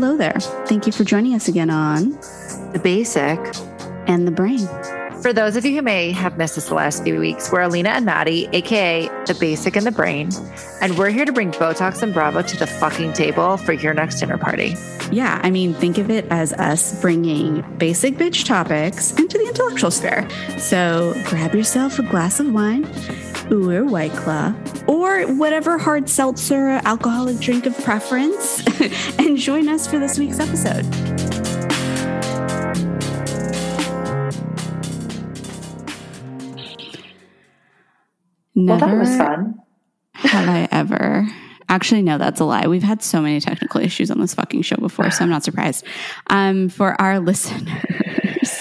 Hello there. Thank you for joining us again on The Basic And the Brain. For those of you who may have missed us the last few weeks, we're Alina and Maddie, aka The Basic and the Brain, and we're here to bring Botox and Bravo to the fucking table for your next dinner party. Yeah, I mean, think of it as us bringing basic bitch topics into the intellectual sphere. So grab yourself a glass of wine or White Claw or whatever hard seltzer alcoholic drink of preference and join us for this week's episode. Never well, that was fun. have I ever. Actually, no, that's a lie. We've had so many technical issues on this fucking show before, so I'm not surprised. Um, for our listeners,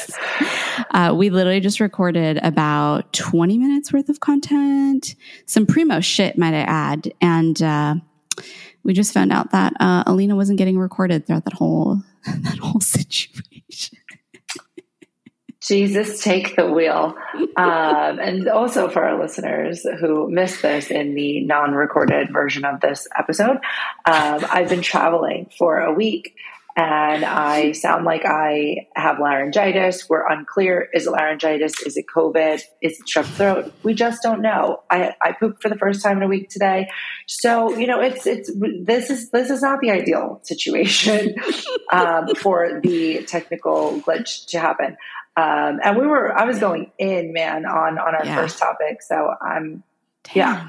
uh, we literally just recorded about 20 minutes worth of content, some primo shit, might I add, and uh, we just found out that uh, Alina wasn't getting recorded throughout that whole that whole situation. Jesus, take the wheel. Um, and also for our listeners who missed this in the non recorded version of this episode, um, I've been traveling for a week and I sound like I have laryngitis. We're unclear. Is it laryngitis? Is it COVID? Is it strep throat? We just don't know. I, I pooped for the first time in a week today. So, you know, it's, it's, this is, this is not the ideal situation, um, for the technical glitch to happen. Um, and we were, I was going in, man, on on our yeah. first topic. So I'm, Damn. yeah.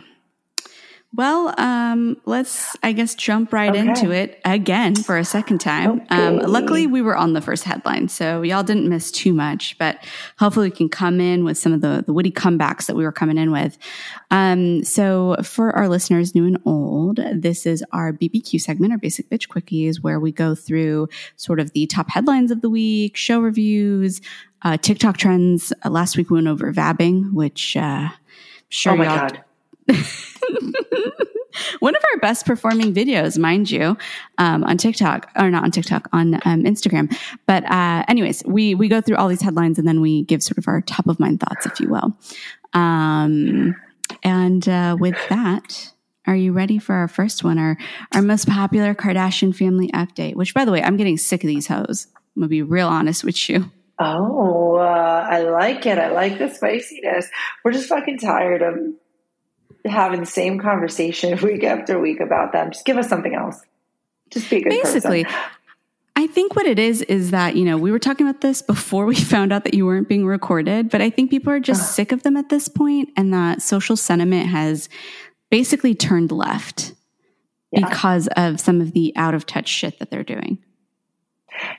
Well, um, let's, I guess, jump right okay. into it again for a second time. Um, okay. Um, luckily, we were on the first headline, so y'all didn't miss too much, but hopefully we can come in with some of the, the witty comebacks that we were coming in with. Um, so for our listeners, new and old, this is our BBQ segment, our Basic Bitch Quickies, where we go through sort of the top headlines of the week, show reviews, uh, TikTok trends. Uh, last week we went over vabbing, which uh, sure. Oh my god. One of our best performing videos, mind you, um, on TikTok or not on TikTok on um, Instagram. But uh, anyways, we we go through all these headlines and then we give sort of our top of mind thoughts, if you will. Um, and uh, with that, are you ready for our first one? Our our most popular Kardashian family update. Which, by the way, I'm getting sick of these hoes. I'm gonna be real honest with you. Oh, uh, I like it. I like the spiciness. We're just fucking tired of having the same conversation week after week about them. Just give us something else. Just be Basically, person. I think what it is is that, you know, we were talking about this before we found out that you weren't being recorded, but I think people are just sick of them at this point and that social sentiment has basically turned left yeah. because of some of the out of touch shit that they're doing.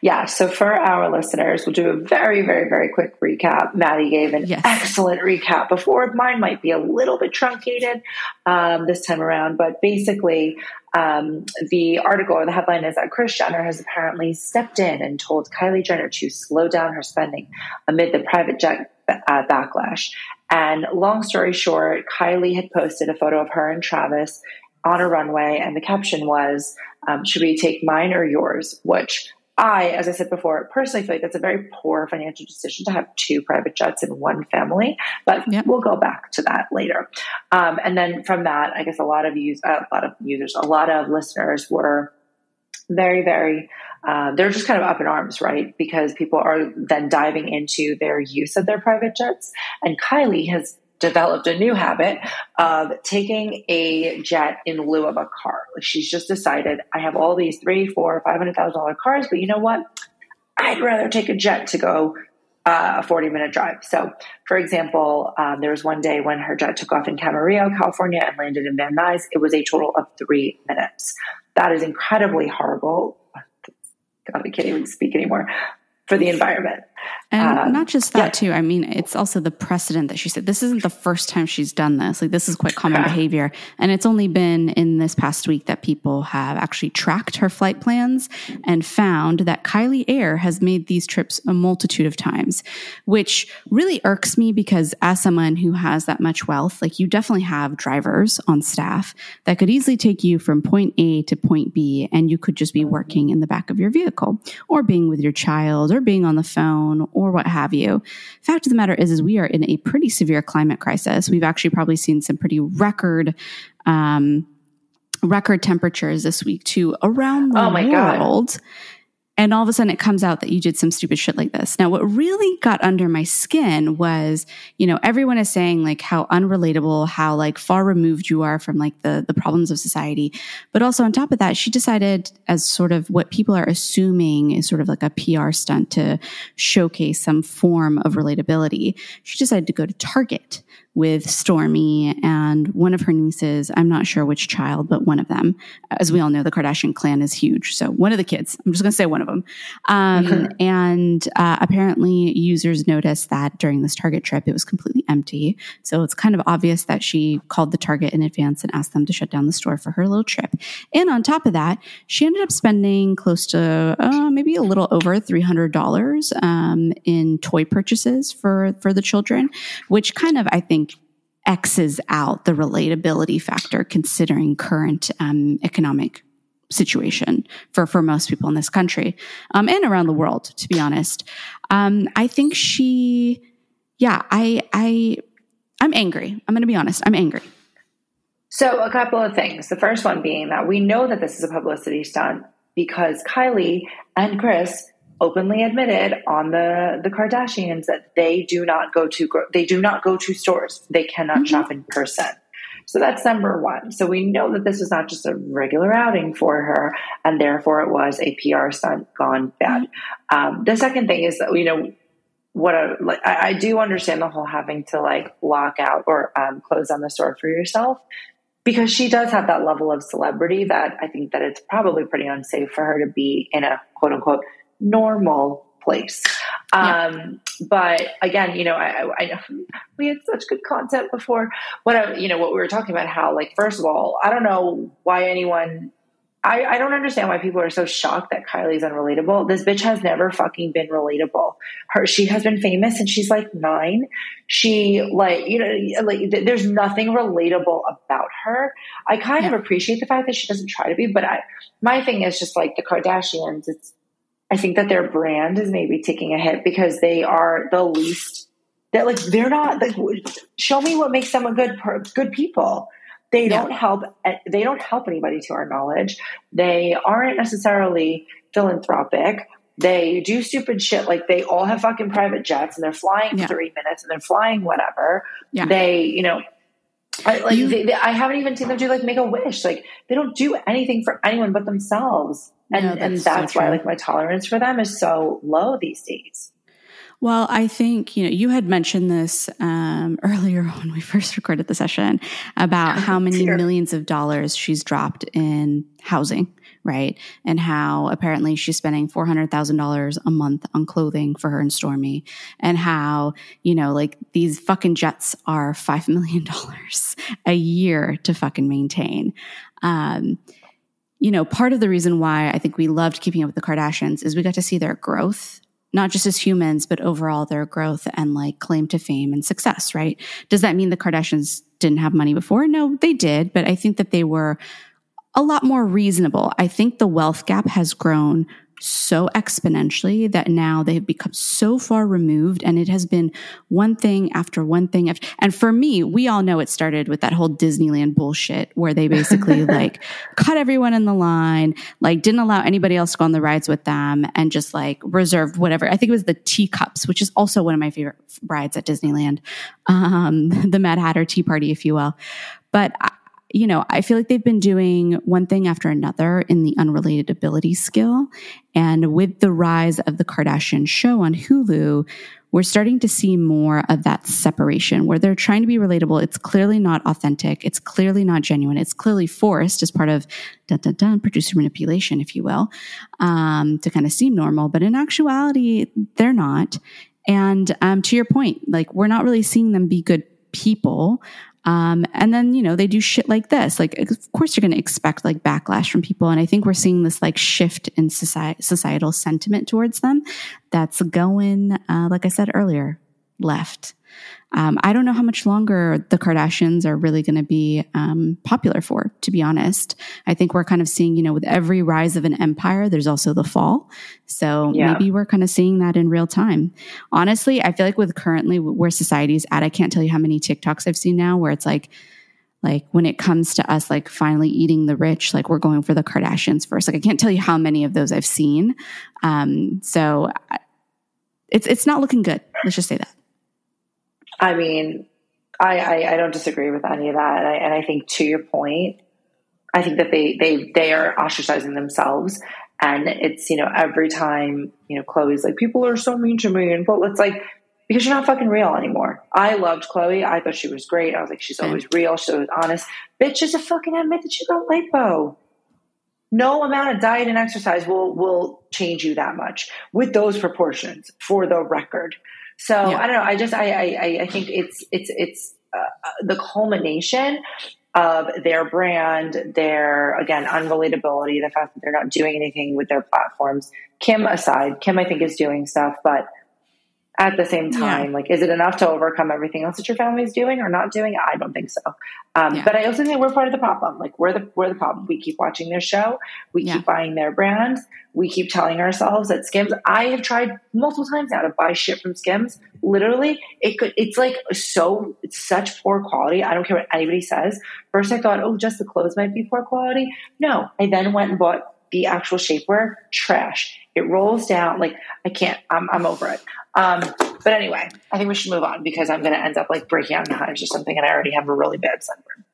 Yeah. So for our listeners, we'll do a very, very, very quick recap. Maddie gave an yes. excellent recap before. Mine might be a little bit truncated um, this time around, but basically, um, the article or the headline is that Kris Jenner has apparently stepped in and told Kylie Jenner to slow down her spending amid the private jet uh, backlash. And long story short, Kylie had posted a photo of her and Travis on a runway, and the caption was, um, "Should we take mine or yours?" Which I, as I said before, personally feel like that's a very poor financial decision to have two private jets in one family. But yep. we'll go back to that later. Um, and then from that, I guess a lot of use, uh, a lot of users, a lot of listeners were very, very. Uh, they're just kind of up in arms, right? Because people are then diving into their use of their private jets. And Kylie has developed a new habit of taking a jet in lieu of a car. Like she's just decided, I have all these three, four, five hundred thousand dollar cars, but you know what? I'd rather take a jet to go uh, a 40 minute drive. So, for example, um, there was one day when her jet took off in Camarillo, California, and landed in Van Nuys. It was a total of three minutes. That is incredibly horrible. God, I can't even speak anymore for the environment. And um, not just that yeah. too. I mean, it's also the precedent that she said. This isn't the first time she's done this. Like this is quite common behavior. And it's only been in this past week that people have actually tracked her flight plans and found that Kylie Air has made these trips a multitude of times, which really irks me because as someone who has that much wealth, like you definitely have drivers on staff that could easily take you from point A to point B and you could just be working in the back of your vehicle or being with your child or being on the phone or what have you. Fact of the matter is, is we are in a pretty severe climate crisis. We've actually probably seen some pretty record, um, record temperatures this week too around the oh world. God. And all of a sudden it comes out that you did some stupid shit like this. Now, what really got under my skin was, you know, everyone is saying like how unrelatable, how like far removed you are from like the, the problems of society. But also on top of that, she decided as sort of what people are assuming is sort of like a PR stunt to showcase some form of relatability. She decided to go to Target with Stormi and one of her nieces. I'm not sure which child, but one of them. As we all know, the Kardashian clan is huge. So one of the kids, I'm just going to say one of them. Um, mm-hmm. And uh, apparently, users noticed that during this Target trip, it was completely empty. So it's kind of obvious that she called the Target in advance and asked them to shut down the store for her little trip. And on top of that, she ended up spending close to uh, maybe a little over $300 um, in toy purchases for, for the children, which kind of, I think, X's out the relatability factor considering current um, economic situation for for most people in this country um, and around the world. To be honest, um, I think she, yeah, I I I'm angry. I'm going to be honest. I'm angry. So a couple of things. The first one being that we know that this is a publicity stunt because Kylie and Kris openly admitted on the the Kardashians that they do not go to they do not go to stores. They cannot mm-hmm. shop in person. So that's number one. So we know that this was not just a regular outing for her, and therefore it was a PR stunt gone bad. Mm-hmm. Um, the second thing is that you know what a, like, I, I, do understand the whole having to like lock out or um, close down the store for yourself because she does have that level of celebrity that I think that it's probably pretty unsafe for her to be in a quote unquote normal place. Yeah. Um, but again, you know, I, I, know we had such good content before. What I, you know, what we were talking about, how like first of all, I don't know why anyone. I, I don't understand why people are so shocked that Kylie's unrelatable. This bitch has never fucking been relatable. Her, she has been famous and she's like nine. She like, you know, like there's nothing relatable about her. I kind yeah. of appreciate the fact that she doesn't try to be, but I, my thing is just like the Kardashians. It's I think that their brand is maybe taking a hit because they are the least that like they're not like show me what makes them a good good people. They don't help eh, they don't help anybody to our knowledge. They aren't necessarily philanthropic. They do stupid shit like they all have fucking private jets and they're flying yeah. 3 minutes and they're flying whatever. Yeah. They, you know, I, like you, they, they, I haven't even seen them do like make a wish. Like they don't do anything for anyone but themselves and that's and that's so why like my tolerance for them is so low these days well, I think, you know, you had mentioned this um, earlier when we first recorded the session about how many millions of dollars she's dropped in housing, right? And how apparently she's spending $400,000 a month on clothing for her and Stormi, And how, you know, like these fucking jets are $5 million a year to fucking maintain. Um, you know, part of the reason why I think we loved keeping up with the Kardashians is we got to see their growth, not just as humans, but overall their growth and like claim to fame and success, right? Does that mean the Kardashians didn't have money before? No, they did, but I think that they were a lot more reasonable. I think the wealth gap has grown so exponentially that now they have become so far removed. And it has been one thing after one thing after, and for me we all know it started with that whole disneyland bullshit where they basically like cut everyone in the line like didn't allow anybody else to go on the rides with them and just like reserved whatever. I think it was the teacups which is also one of my favorite rides at disneyland. Um, the mad hatter tea party if you will. But you know, I feel like they've been doing one thing after another in the unrelated ability skill. And with the rise of the Kardashian show on Hulu, we're starting to see more of that separation where they're trying to be relatable. It's clearly not authentic. It's clearly not genuine. It's clearly forced as part of dun, dun, dun, producer manipulation, if you will, um, to kind of seem normal. But in actuality, they're not. And um, to your point, like we're not really seeing them be good people. Um, and then, you know, they do shit like this. Like, of course, you're going to expect like backlash from people. And I think we're seeing this like shift in society, societal sentiment towards them that's going, uh, like I said earlier, left. Um, I don't know how much longer the Kardashians are really going to be um, popular for, to be honest. I think we're kind of seeing, you know, with every rise of an empire, there's also the fall. So yeah. maybe we're kind of seeing that in real time. Honestly, I feel like with currently where society's at, I can't tell you how many TikToks I've seen now where it's like, like when it comes to us like finally eating the rich like we're going for the kardashians first like i can't tell you how many of those i've seen um so it's it's not looking good let's just say that i mean i i, I don't disagree with any of that and I, and I think to your point i think that they they they are ostracizing themselves and it's you know every time you know khloe's like people are so mean to me and but it's like because you're not fucking real anymore. I loved Khloe. I thought she was great. I was like, she's always real. She's always honest. Bitch, just a fucking admit that you got lipo. No amount of diet and exercise will will change you that much with those proportions for the record. So yeah. I don't know. I just I I, I think it's it's it's uh, uh the culmination of their brand, their again unrelatability, the fact that they're not doing anything with their platforms. Kim aside, Kim I think is doing stuff, but at the same time? Yeah. like is it enough to overcome everything else that your family is doing or not doing? I don't think so. Um, yeah. but i also think we're part of the problem. Like we're the we're the problem. We keep watching their show. We yeah. keep buying their brands. We keep telling ourselves that skims i have tried multiple times now to buy shit from skims. Literally it could it's like so it's such poor quality. I don't care what anybody says. First i thought oh just the clothes might be poor quality. No. I then went and bought the actual shapewear trash it rolls down like i can't i'm, I'm over it um, but anyway, I think we should move on because I'm going to end up like breaking out in hives or something, and I already have a really bad sunburn.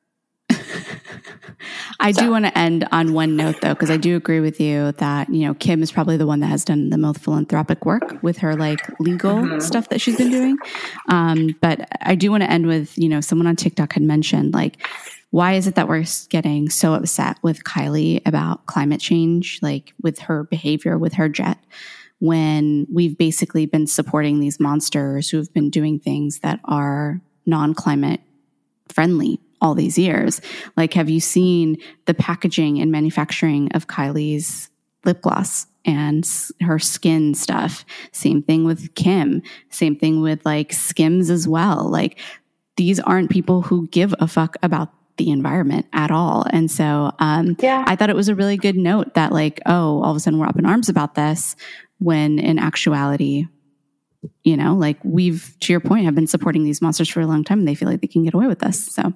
I so. do want to end on one note though, because I do agree with you that, you know, Kim is probably the one that has done the most philanthropic work with her like legal mm-hmm. stuff that she's been doing. Um, but I do want to end with, you know, someone on TikTok had mentioned like, why is it that we're getting so upset with Kylie about climate change, like with her behavior with her jet? when we've basically been supporting these monsters who've been doing things that are non climate friendly all these years. Like, have you seen the packaging and manufacturing of Kylie's lip gloss and her skin stuff? Same thing with Kim. Same thing with like Skims as well. Like, these aren't people who give a fuck about the environment at all. And so, um, yeah. I thought it was a really good note that like, oh, all of a sudden we're up in arms about this when in actuality, you know, like we've, to your point, have been supporting these monsters for a long time and they feel like they can get away with this. So,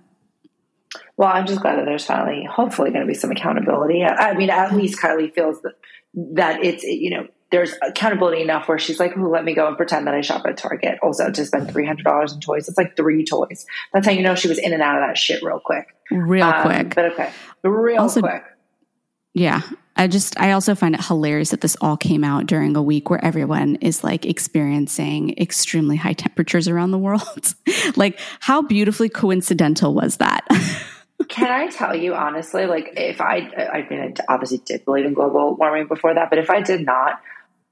well, I'm just glad that there's finally, hopefully, going to be some accountability. I mean, at least Kylie feels that that it's you know there's accountability enough where she's like, oh, let me go and pretend that I shop at Target. Also, to spend three hundred dollars in toys, it's like three toys. That's how you know she was in and out of that shit real quick, real um, quick. But okay, real also, quick. Yeah. I just, I also find it hilarious that this all came out during a week where everyone is like experiencing extremely high temperatures around the world. like, how beautifully coincidental was that? Can I tell you honestly, like, if I, I mean, I obviously did believe in global warming before that, but if I did not,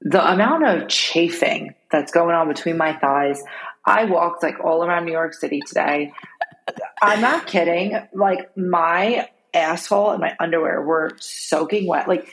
the amount of chafing that's going on between my thighs, I walked like all around New York City today. I'm not kidding. Like, my asshole and my underwear were soaking wet. Like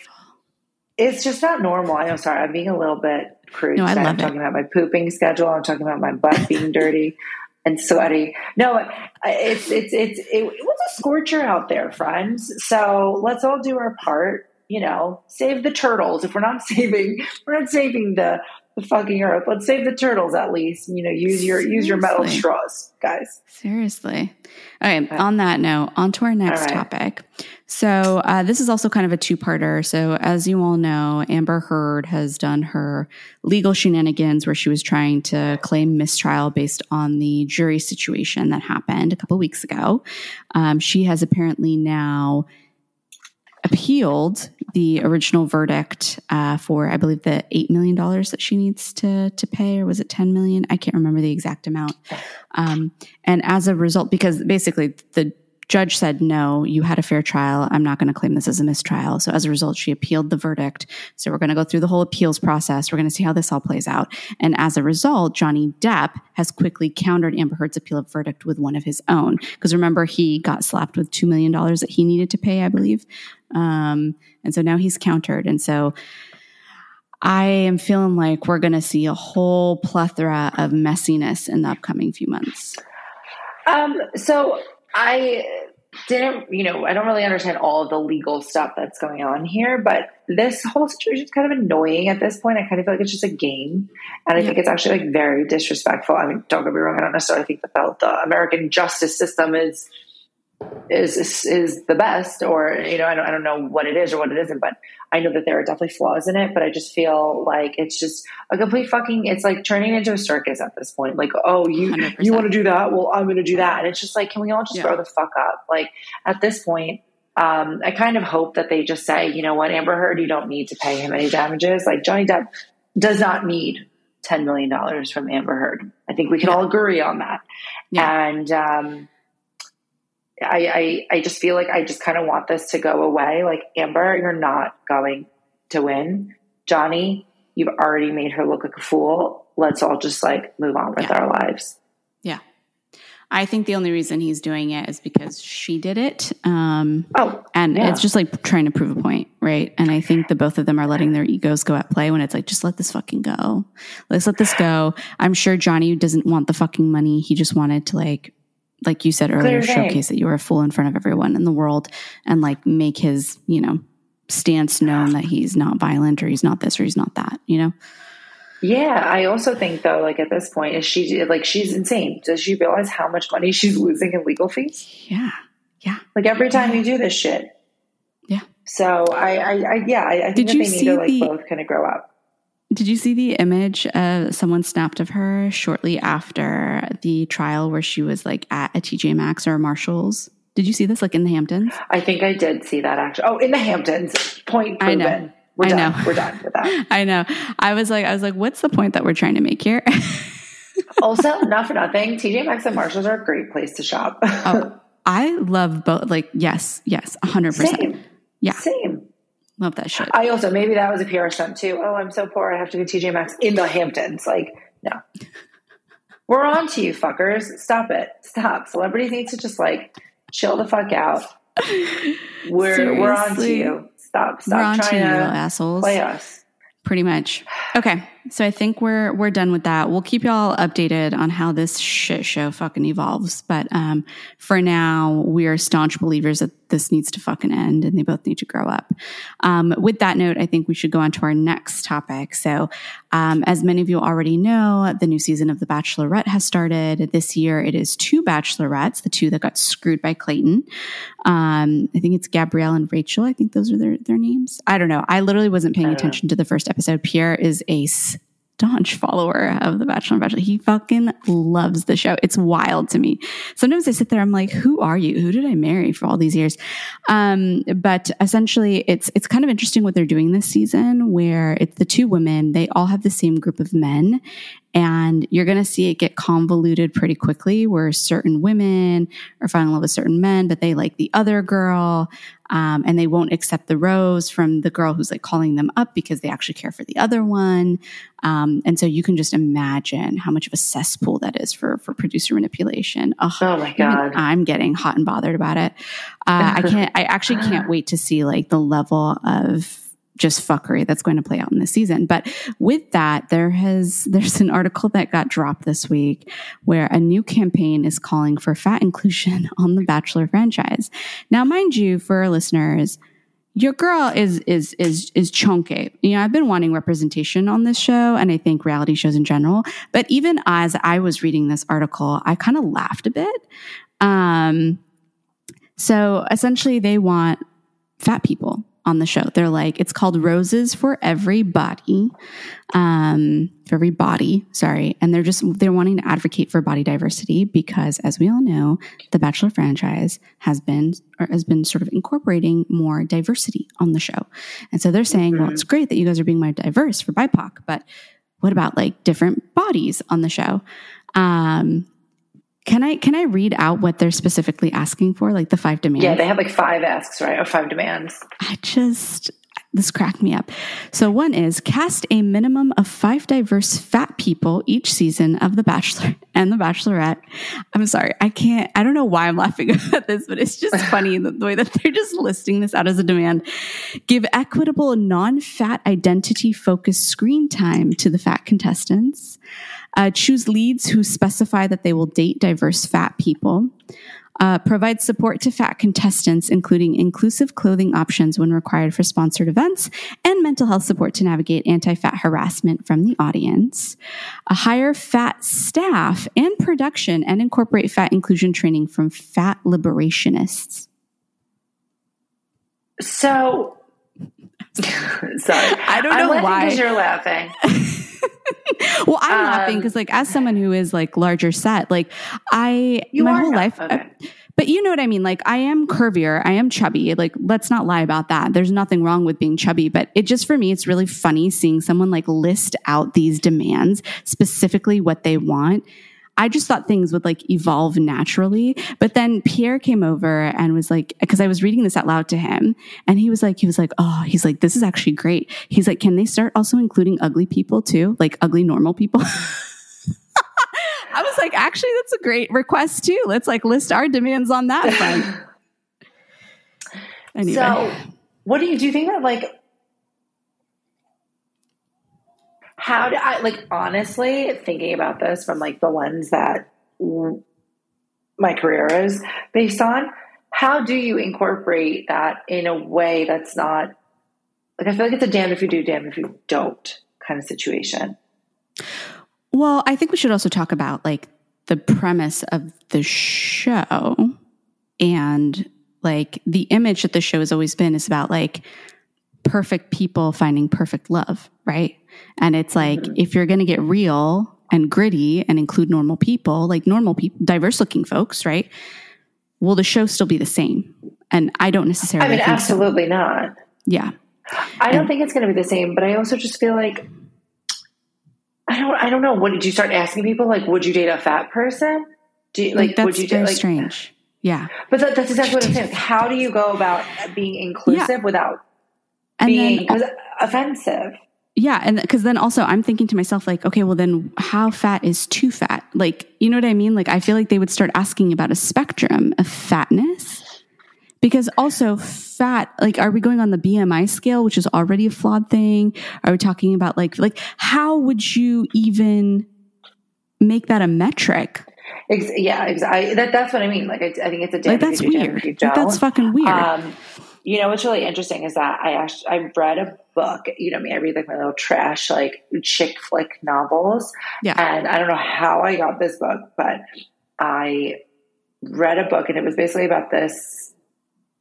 it's just not normal. I'm Sorry, I'm being a little bit crude. No, I love I'm it. talking about my pooping schedule. I'm talking about my butt being dirty and sweaty. No, it's it's it's it, it was a scorcher out there, friends. So let's all do our part. You know, save the turtles. If we're not saving, we're not saving the the fucking earth. Let's save the turtles at least. You know, use your Seriously. use your metal straws, guys. Seriously. Okay. okay. On that note, on to our next right. topic. So uh, this is also kind of a two-parter. So as you all know, Amber Heard has done her legal shenanigans where she was trying to claim mistrial based on the jury situation that happened a couple weeks ago. Um, she has apparently now appealed the original verdict uh, for, I believe, the eight million dollars that she needs to to pay, or was it ten million? I can't remember the exact amount. Um, and as a result, because basically the judge said, no, you had a fair trial. I'm not going to claim this as a mistrial. So as a result, she appealed the verdict. So we're going to go through the whole appeals process. We're going to see how this all plays out. And as a result, Johnny Depp has quickly countered Amber Heard's appeal of verdict with one of his own. Because remember, he got slapped with $2 million that he needed to pay, I believe. Um, and so now he's countered. And so I am feeling like we're going to see a whole plethora of messiness in the upcoming few months. Um, so I didn't, you know, I don't really understand all of the legal stuff that's going on here, but this whole situation is kind of annoying at this point. I kind of feel like it's just a game. And I yeah. think it's actually like very disrespectful. I mean, don't get me wrong, I don't necessarily think that the American justice system is is, is, is the best, or you know, I don't I don't know what it is or what it isn't, but I know that there are definitely flaws in it. But I just feel like it's just a complete fucking. It's like turning into a circus at this point. Like, oh, you 100%. you want to do that? Well, I'm going to do that, and it's just like, can we all just yeah. throw the fuck up? Like at this point. Um, I kind of hope that they just say, you know what, Amber Heard, you don't need to pay him any damages. Like Johnny Depp does not need $10 million from Amber Heard. I think we can yeah. all agree on that. Yeah. And um, I, I, I just feel like I just kind of want this to go away. Like Amber, you're not going to win. Johnny, you've already made her look like a fool. Let's all just like move on with yeah. our lives. Yeah. I think the only reason he's doing it is because she did it. Um, oh, and yeah. it's just like trying to prove a point, right? And I think the both of them are letting their egos go at play when it's like, just let this fucking go. Let's let this go. I'm sure Johnny doesn't want the fucking money. He just wanted to like like you said earlier, showcase that you were a fool in front of everyone in the world and like make his, you know, stance known that he's not violent or he's not this or he's not that, you know? Yeah, I also think though, like at this point, is she like she's insane? Does she realize how much money she's losing in legal fees? Yeah, yeah. Like every time you do this shit. Yeah. So I, I, I yeah, I, I think Did that they need to like the, both kind of grow up. Did you see the image uh, someone snapped of her shortly after the trial where she was like at a TJ Maxx or a Marshalls? Did you see this like in the Hamptons? I think I did see that actually. Oh, in the Hamptons. Point proven. I know. We're I done. know. We're done with that. I know. I was like, I was like, what's the point that we're trying to make here? also, not for nothing, TJ Maxx and Marshalls are a great place to shop. oh, I love both. Like, yes, yes, hundred percent. Yeah, same. Love that shit. I also maybe that was a PR stunt too. Oh, I'm so poor. I have to go TJ Maxx in the Hamptons. Like, no. We're on to you, fuckers. Stop it. Stop. Celebrities need to just like chill the fuck out. We're Seriously. we're on to you. Stop. Stop we're on trying to, you, to assholes. play us. Pretty much. Okay. So I think we're we're done with that. We'll keep y'all updated on how this shit show fucking evolves. But um, for now, we are staunch believers that this needs to fucking end and they both need to grow up. Um, with that note, I think we should go on to our next topic. So, um, as many of you already know, the new season of The Bachelorette has started. This year, it is two Bachelorettes, the two that got screwed by Clayton. Um, I think it's Gabrielle and Rachel. I think those are their, their names. I don't know. I literally wasn't paying attention to the first episode. Pierre is a staunch follower of The Bachelor and Bachelor. He fucking loves the show. It's wild to me. Sometimes I sit there, I'm like, who are you? Who did I marry for all these years? Um, but essentially it's, it's kind of interesting what they're doing this season where it's the two women, they all have the same group of men and you're going to see it get convoluted pretty quickly where certain women are falling in love with certain men, but they like the other girl. Um, and they won't accept the rose from the girl who's like calling them up because they actually care for the other one. Um, and so you can just imagine how much of a cesspool that is for, for producer manipulation. Ugh, oh my God. I'm getting hot and bothered about it. Uh, I can't, I actually can't wait to see like the level of, just fuckery that's going to play out in this season. But with that, there has, there's an article that got dropped this week where a new campaign is calling for fat inclusion on the Bachelor franchise. Now, mind you, for our listeners, your girl is is is is chunky. You know, I've been wanting representation on this show, and I think reality shows in general. But even as I was reading this article, I kind of laughed a bit. Um, so essentially, they want fat people on the show. They're like, it's called Roses for Everybody, um, for every body, sorry. And they're just, they're wanting to advocate for body diversity because as we all know, the Bachelor franchise has been, or has been sort of incorporating more diversity on the show. And so they're saying, mm-hmm. well, it's great that you guys are being more diverse for BIPOC, but what about like different bodies on the show? Um, can I can I read out what they're specifically asking for, like the five demands? Yeah, they have like five asks, right? Or five demands. I just this cracked me up. So one is cast a minimum of five diverse fat people each season of The Bachelor and The Bachelorette. I'm sorry, I can't. I don't know why I'm laughing at this, but it's just funny the, the way that they're just listing this out as a demand. Give equitable, non-fat, identity-focused screen time to the fat contestants. Uh, choose leads who specify that they will date diverse fat people. Uh, provides support to fat contestants, including inclusive clothing options when required for sponsored events, and mental health support to navigate anti fat harassment from the audience. A hire fat staff and production and incorporate fat inclusion training from fat liberationists. So, sorry. I don't know I'm why. Because you're laughing. well, I'm Um, laughing because, like, as someone who is like larger set, like, I my whole life, okay. but you know what I mean. Like, I am curvier, I am chubby. Like, let's not lie about that. There's nothing wrong with being chubby, but it just for me, it's really funny seeing someone like list out these demands, specifically what they want. I just thought things would like evolve naturally. But then Pierre came over and was like, because I was reading this out loud to him, and he was like, he was like, oh, he's like, this is actually great. He's like, can they start also including ugly people too, like ugly normal people? I was like, actually, that's a great request too. Let's like list our demands on that front. Anyway, So, what do you do? You think that like, how do I like honestly thinking about this from like the lens that my career is based on? How do you incorporate that in a way that's not like I feel like it's a damn if you do, damn if you don't kind of situation. well, I think we should also talk about like the premise of the show and like the image that the show has always been is about like perfect people finding perfect love, right? And it's like Mhm. if you're going to get real and gritty and include normal people, like normal people, diverse looking folks, right? Will the show still be the same? And I don't necessarily I mean, think so. absolutely not. Yeah. I don't And- think it's going to be the same, but I also just feel like I don't. I don't know. What did you start asking people? Like, would you date a fat person? Do you, Like, like? that's would you very date, like? strange. Yeah. But that, that's exactly what I'm saying. How do you go about being inclusive without And being then offensive? Yeah, and because then also I'm thinking to myself like, okay, well then how fat is too fat? Like, you know what I mean? Like I feel like they would start asking about a spectrum of fatness. Because also fat, like are we going on the BMI scale, which is already a flawed thing? Are we talking about like like how would you even make that a metric? Ex- yeah, exactly. That, that's what I mean. Like, I, I think it's a damn Like that's if you do, damn weird. Like, that's fucking weird. Um, you know what's really interesting is that I actually I read a book. You know me, I read like my little trash like chick flick novels, yeah. and I don't know how I got this book, but I read a book, and it was basically about this.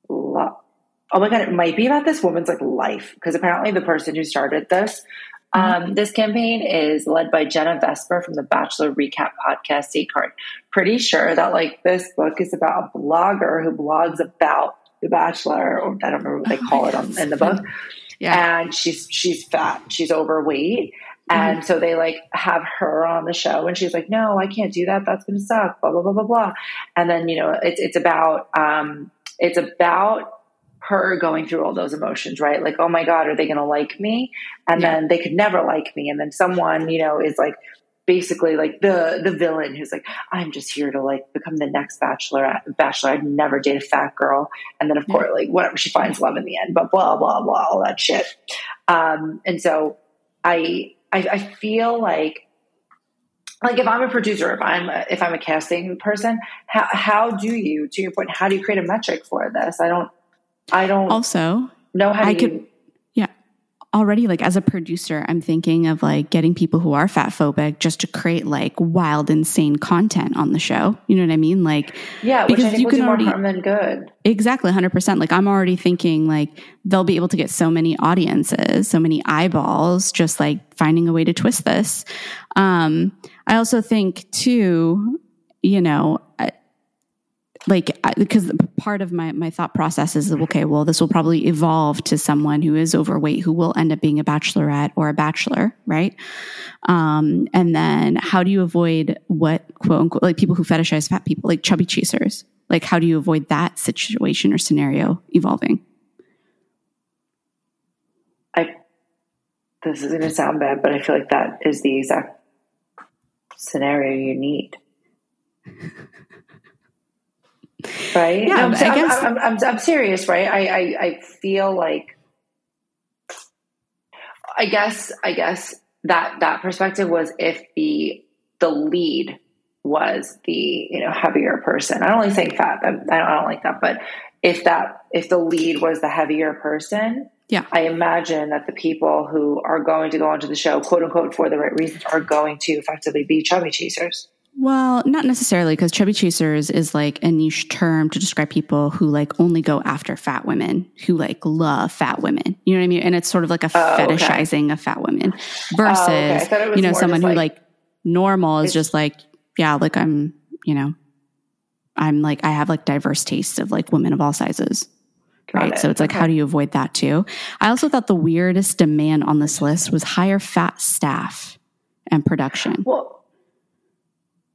Lo- oh my god, it might be about this woman's like life because apparently the person who started this. Um, this campaign is led by Jenna Vesper from the Bachelor Recap podcast, Card. Pretty sure that like this book is about a blogger who blogs about The Bachelor, or I don't remember what they call it on, in the book Yeah. and she's she's fat, she's overweight. And so they like have her on the show, and she's like, "No, I can't do that. That's going to suck." Blah blah blah blah blah. And then you know, it's it's about um, it's about her going through all those emotions, right? Like, oh my god, are they going to like me? And Yeah. then they could never like me. And then someone, you know, is like basically like the the villain who's like, I'm just here to like become the next bachelor. Bachelor, I'd never date a fat girl. And then of course, like whatever, she finds love in the end. But blah blah blah, all that shit. Um, and so I, I I feel like like if I'm a producer, if I'm a, if I'm a casting person, how how do you to your point? How do you create a metric for this? I don't I don't Also, know how I do could- you. Already like as a producer i'm thinking of like getting people who are fat phobic just to create like wild insane content on the show. You know what i mean? Like Yeah, which because I think you can already- harm than good. exactly 100% like i'm already thinking like they'll be able to get so many audiences so many eyeballs just like finding a way to twist this. Um i also think too you know like because part of my my thought process is okay well this will probably evolve to someone who is overweight who will end up being a bachelorette or a bachelor right? Um and then how do you avoid what quote unquote like people who fetishize fat people like chubby chasers? Like how do you avoid that situation or scenario evolving? I this is going to sound bad, but I feel like that is the exact scenario you need. Right? Yeah, No, I'm, I I'm- guess- I'm, I'm, I'm serious, right? I, I, I feel like, I guess, I guess that that perspective was if the the lead was the you know heavier person. I don't like saying fat. I don't, I don't like that. But if that if the lead was the heavier person, yeah, I imagine that the people who are going to go onto the show, quote unquote, for the right reasons, are going to effectively be chubby chasers. Well, not necessarily, because chubby chasers is like a niche term to describe people who like only go after fat women, who like love fat women. You know what I mean? And it's sort of like a oh, fetishizing okay. of fat women versus, oh, okay. you know, someone who like, like normal is just like, yeah, like I'm, you know, I'm like, I have like diverse tastes of like women of all sizes. Right. It. So it's like, okay. how do you avoid that too? I also thought the weirdest demand on this list was hire fat staff and production. Well,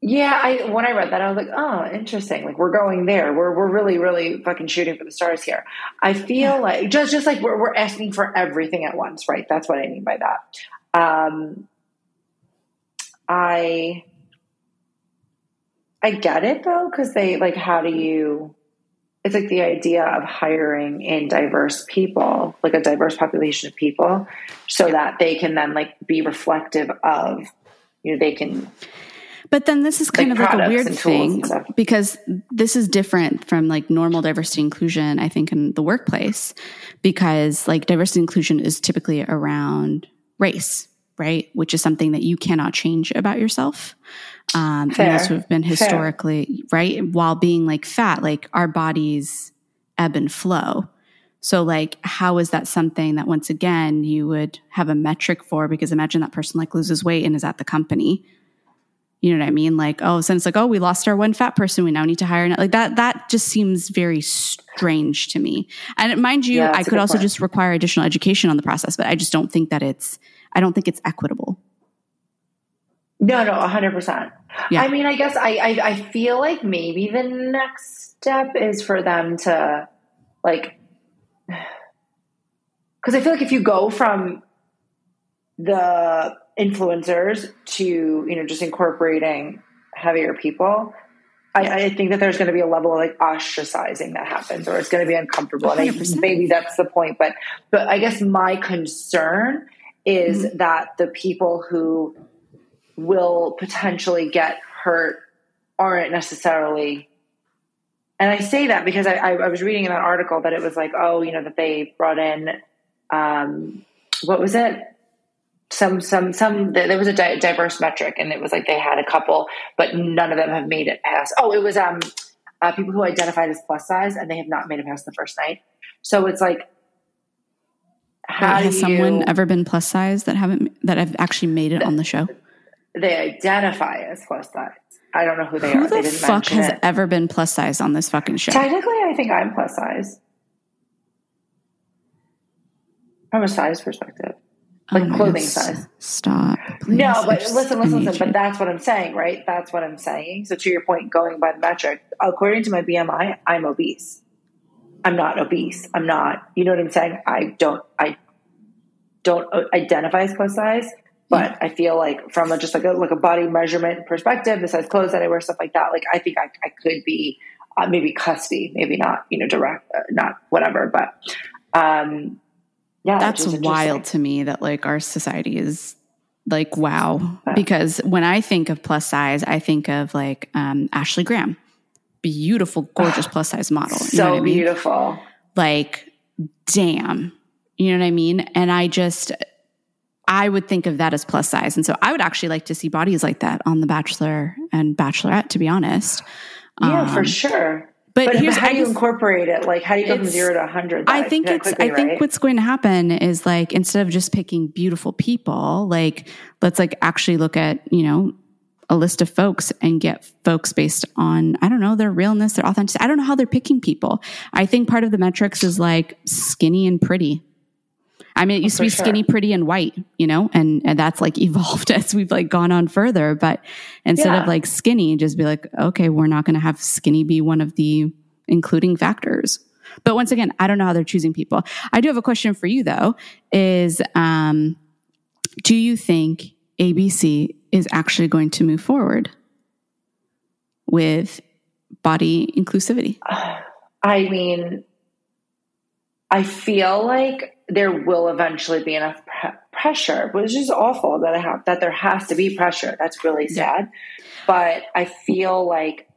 yeah, I when I read that, I was like, oh, interesting. Like we're going there. We're we're really, really fucking shooting for the stars here. I feel like just just like we're we're asking for everything at once, right? That's what I mean by that. Um I I get it though, because they like how do you it's like the idea of hiring in diverse people, like a diverse population of people, so that they can then like be reflective of, you know, they can but then this is kind like of like a weird thing because this is different from like normal diversity inclusion, I think, in the workplace, because like diversity inclusion is typically around race, right? Which is something that you cannot change about yourself. Um, Fair. and who have been historically, Fair. right? While being like fat, like our bodies ebb and flow. So, like, how is that something that once again you would have a metric for? Because imagine that person like loses weight and is at the company you know what I mean? Like, oh, so it's like, oh, we lost our one fat person. We now need to hire another. like that. That just seems very strange to me. And mind you, yeah, I could also point. just require additional education on the process, but I just don't think that it's. I don't think it's equitable. No, no, hundred percent. Yeah. I mean, I guess I, I I feel like maybe the next step is for them to like, because I feel like if you go from the influencers to you know just incorporating heavier people I, I, think that there's going to be a level of like ostracizing that happens, or it's going to be uncomfortable. And I, maybe that's the point, but but I guess my concern is mm-hmm. that the people who will potentially get hurt aren't necessarily. And I say that because I, I, I was reading in that article that it was like, oh, you know, that they brought in, um, what was it? Some some some there was a di- diverse metric and it was like they had a couple but none of them have made it past oh it was um uh, people who identified as plus size and they have not made it past the first night. So it's like how has someone ever been plus size that haven't that have actually made it the, on the show? They identify as plus size. I don't know who they are. who are. the fuck has it. ever been plus size on this fucking show? Technically i think i'm plus size. From a size perspective like oh clothing size. Stop. Please. No, but listen, listen, listen. But that's what I'm saying, right? That's what I'm saying. So to your point, going by the metric, according to my BMI, I'm obese. I'm not obese. I'm not. You know what I'm saying? I don't. I don't identify as plus size, but I feel like from a, just like a like a body measurement perspective, the size clothes that I wear, stuff like that. Like I think I, I could be uh, maybe cuspy, maybe not. You know, direct, uh, not whatever, but. um yeah, that's wild to me that like our society is like wow. Because when i think of plus size i think of like um, ashley graham. Beautiful gorgeous plus size model. You so I mean? beautiful. Like damn. You know what i mean? And i just i would think of that as plus size. And so i would actually like to see bodies like that on the bachelor and bachelorette to be honest. Yeah um, for sure but, but here's how do you incorporate it? Like, how do you go from zero to hundred? I think it's. Quickly, I think right? what's going to happen is like instead of just picking beautiful people, like let's like actually look at you know a list of folks and get folks based on I don't know their realness, their authenticity. I don't know how they're picking people. I think part of the metrics is like skinny and pretty. I mean, it used to be sure. skinny, pretty, and white, you know, and, and that's like evolved as we've like gone on further. But instead yeah. of like skinny, just be like, okay, we're not going to have skinny be one of the including factors. But once again, I don't know how they're choosing people. I do have a question for you though, is, um, do you think ABC is actually going to move forward with body inclusivity? I mean, I feel like there will eventually be enough pre- pressure, which is awful that I have that there has to be pressure. That's really sad. Yeah. But I feel like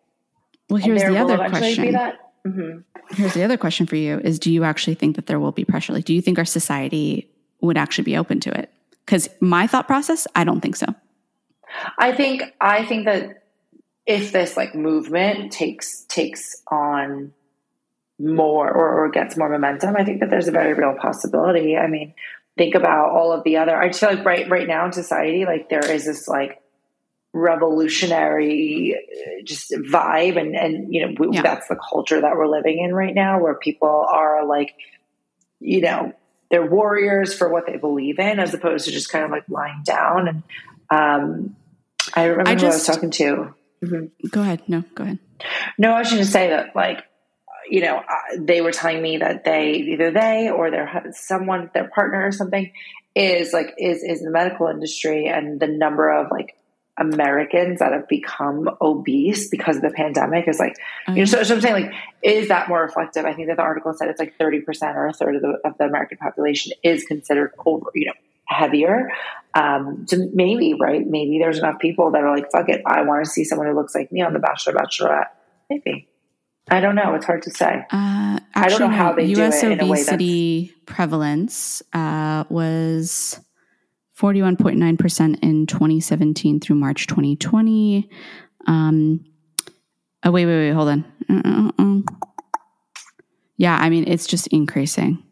well, here's the other question. Mm-hmm. Here's the other question for you: Is do you actually think that there will be pressure? Like, do you think our society would actually be open to it? Because my thought process, I don't think so. I think I think that if this like movement takes takes on more or, or gets more momentum, I think that there's a very real possibility. I mean, think about all of the other. I just feel like right right now in society, like there is this like revolutionary just vibe, and and you know we, yeah. that's the culture that we're living in right now, where people are like, you know, they're warriors for what they believe in, as opposed to just kind of like lying down. And um, I remember I, just, I was talking to. Mm-hmm. Go ahead. No, go ahead. No, I was going to say that like you know, uh, they were telling me that they either they or their someone, their partner or something, is like is is in the medical industry, and the number of like Americans that have become obese because of the pandemic is like, you know, so, so, I'm saying like, is that more reflective? I think that the article said it's like 30% or a third of the, of the American population is considered over, you know, heavier. Um, so maybe, right? Maybe there's enough people that are like, fuck it. I want to see someone who looks like me on the Bachelor, Bachelorette. Maybe. I don't know. It's hard to say. Uh, actually, I don't know how they U.S. do it obesity prevalence uh, was 41.9% in 2017 through March 2020. Um, oh, wait, wait, wait. Hold on. Uh-uh. Yeah, I mean, it's just increasing.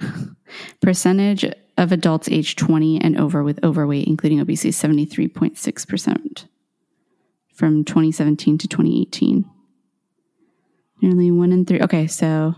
Percentage of adults age 20 and over with overweight, including obesity, 73.6% from 2017 to 2018. Nearly one in three. Okay, so